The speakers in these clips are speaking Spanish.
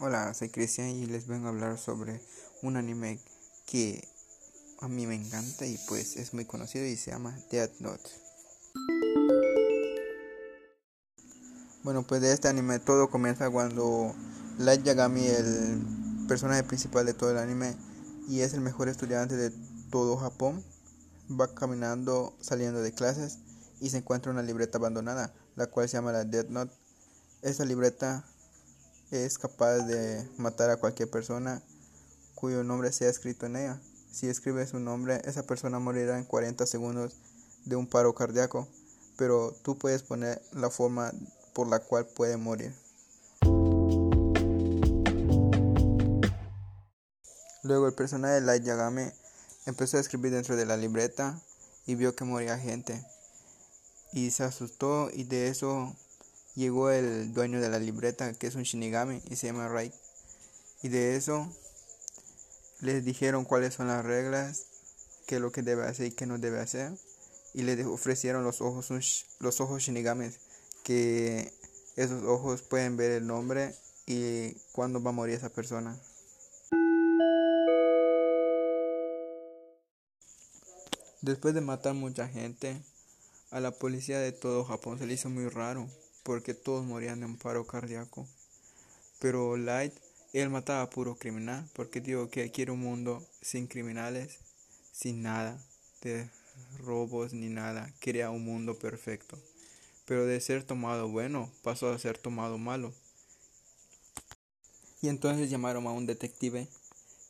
Hola, soy Cristian y les vengo a hablar sobre un anime que a mí me encanta y pues es muy conocido y se llama Death Note. Bueno, pues de este anime todo comienza cuando Light Yagami, el personaje principal de todo el anime y es el mejor estudiante de todo Japón, va caminando saliendo de clases y se encuentra una libreta abandonada, la cual se llama la Death Note. Esta libreta es capaz de matar a cualquier persona cuyo nombre sea escrito en ella. Si escribe su nombre, esa persona morirá en 40 segundos de un paro cardíaco, pero tú puedes poner la forma por la cual puede morir. Luego el personaje de Light Yagami empezó a escribir dentro de la libreta y vio que moría gente. Y se asustó y de eso llegó el dueño de la libreta, que es un Shinigami, y se llama Rai. Y de eso les dijeron cuáles son las reglas, qué es lo que debe hacer y qué no debe hacer. Y le ofrecieron los ojos, los ojos Shinigamis, que esos ojos pueden ver el nombre y cuándo va a morir esa persona. Después de matar mucha gente, a la policía de todo Japón se le hizo muy raro porque todos morían de un paro cardíaco. Pero Light, él mataba a puro criminal, porque digo que quiere un mundo sin criminales, sin nada de robos ni nada, quería un mundo perfecto. Pero de ser tomado bueno, pasó a ser tomado malo. Y entonces llamaron a un detective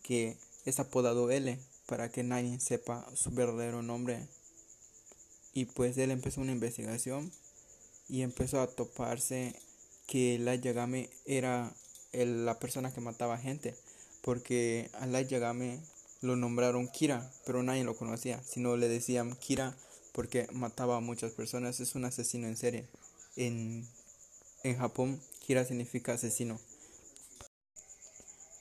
que es apodado L para que nadie sepa su verdadero nombre. Y pues él empezó una investigación y empezó a toparse que Light Yagami era la persona que mataba gente, porque a Light Yagami lo nombraron Kira, pero nadie lo conocía, sino le decían Kira porque mataba a muchas personas, es un asesino en serie. En, en Japón, Kira significa asesino.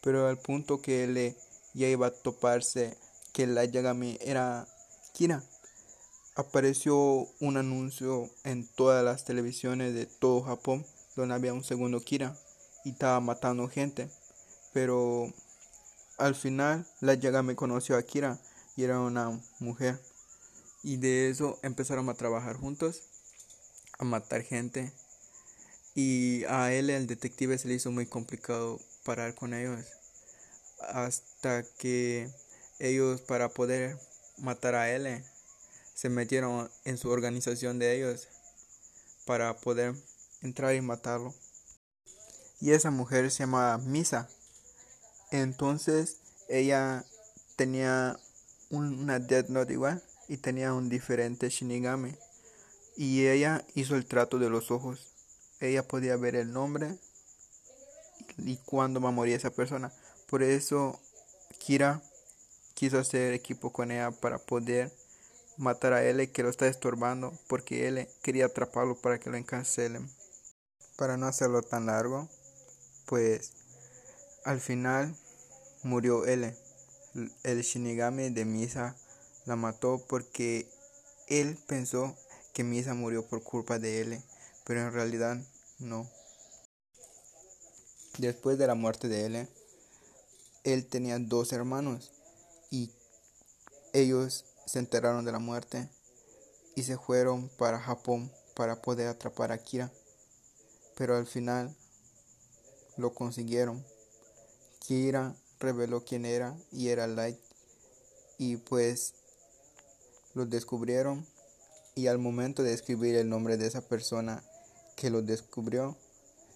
Pero al punto que él ya iba a toparse que Light Yagami era Kira, apareció un anuncio en todas las televisiones de todo Japón donde había un segundo Kira y estaba matando gente. Pero al final la me conoció a Kira y era una mujer. Y de eso empezaron a trabajar juntos, a matar gente. Y a él, el detective, se le hizo muy complicado parar con ellos. Hasta que ellos, para poder matar a él, se metieron en su organización de ellos para poder entrar y matarlo. Y esa mujer se llama Misa. Entonces ella tenía una Death Note igual y tenía un diferente Shinigami. Y ella hizo el trato de los ojos. Ella podía ver el nombre y cuándo va a morir esa persona. Por eso Kira quiso hacer equipo con ella para poder matar a L que lo está estorbando porque L quería atraparlo para que lo encarcelen. Para no hacerlo tan largo, pues al final murió L. El Shinigami de Misa la mató porque él pensó que Misa murió por culpa de L, pero en realidad no. Después de la muerte de L, él tenía dos hermanos y ellos se enteraron de la muerte y se fueron para Japón para poder atrapar a Kira. Pero al final lo consiguieron. Kira reveló quién era y era Light. Y pues lo descubrieron y al momento de escribir el nombre de esa persona que lo descubrió,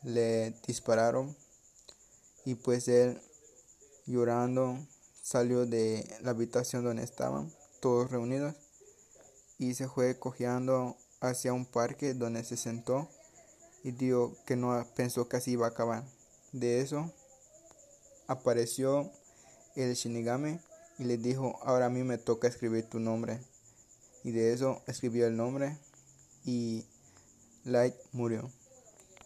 le dispararon y pues él llorando salió de la habitación donde estaban todos reunidos y se fue cojeando hacia un parque donde se sentó y dijo que no pensó que así iba a acabar. De eso apareció el Shinigami y le dijo, ahora a mí me toca escribir tu nombre. Y de eso escribió el nombre y Light murió.